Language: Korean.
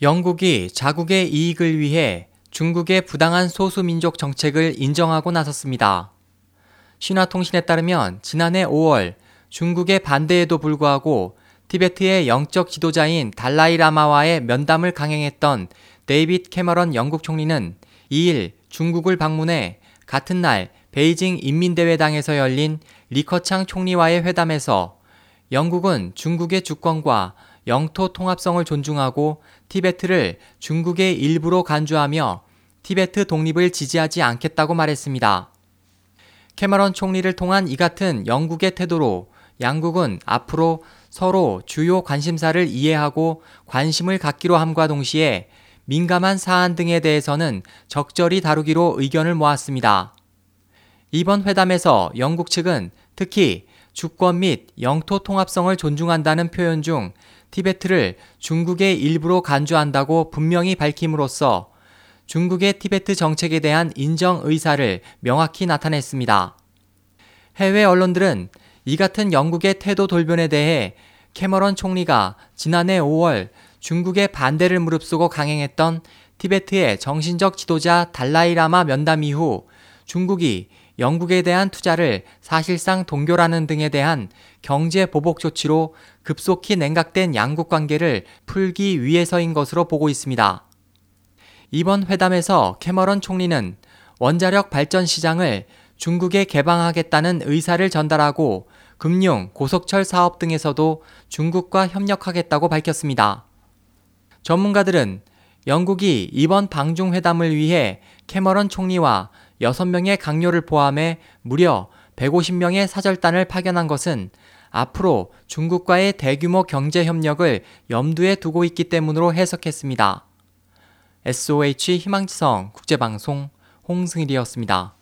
영국이 자국의 이익을 위해 중국의 부당한 소수민족 정책을 인정하고 나섰습니다. 신화통신에 따르면 지난해 5월 중국의 반대에도 불구하고 티베트의 영적 지도자인 달라이라마와의 면담을 강행했던 데이빗 캐머런 영국 총리는 2일 중국을 방문해 같은 날 베이징 인민대회당에서 열린 리커창 총리와의 회담에서 영국은 중국의 주권과 영토 통합성을 존중하고 티베트를 중국의 일부로 간주하며 티베트 독립을 지지하지 않겠다고 말했습니다. 캐머런 총리를 통한 이 같은 영국의 태도로 양국은 앞으로 서로 주요 관심사를 이해하고 관심을 갖기로 함과 동시에 민감한 사안 등에 대해서는 적절히 다루기로 의견을 모았습니다. 이번 회담에서 영국 측은 특히 주권 및 영토 통합성을 존중한다는 표현 중 티베트를 중국의 일부로 간주한다고 분명히 밝힘으로써 중국의 티베트 정책에 대한 인정 의사를 명확히 나타냈습니다. 해외 언론들은 이 같은 영국의 태도 돌변에 대해 캐머런 총리가 지난해 5월 중국의 반대를 무릅쓰고 강행했던 티베트의 정신적 지도자 달라이라마 면담 이후 중국이 영국에 대한 투자를 사실상 동결하는 등에 대한 경제 보복 조치로 급속히 냉각된 양국 관계를 풀기 위해서인 것으로 보고 있습니다. 이번 회담에서 캐머런 총리는 원자력 발전 시장을 중국에 개방하겠다는 의사를 전달하고 금융, 고속철 사업 등에서도 중국과 협력하겠다고 밝혔습니다. 전문가들은 영국이 이번 방중 회담을 위해 캐머런 총리와 6명의 강요를 포함해 무려 150명의 사절단을 파견한 것은 앞으로 중국과의 대규모 경제 협력을 염두에 두고 있기 때문으로 해석했습니다. SOH 희망지성 국제방송 홍승일이었습니다.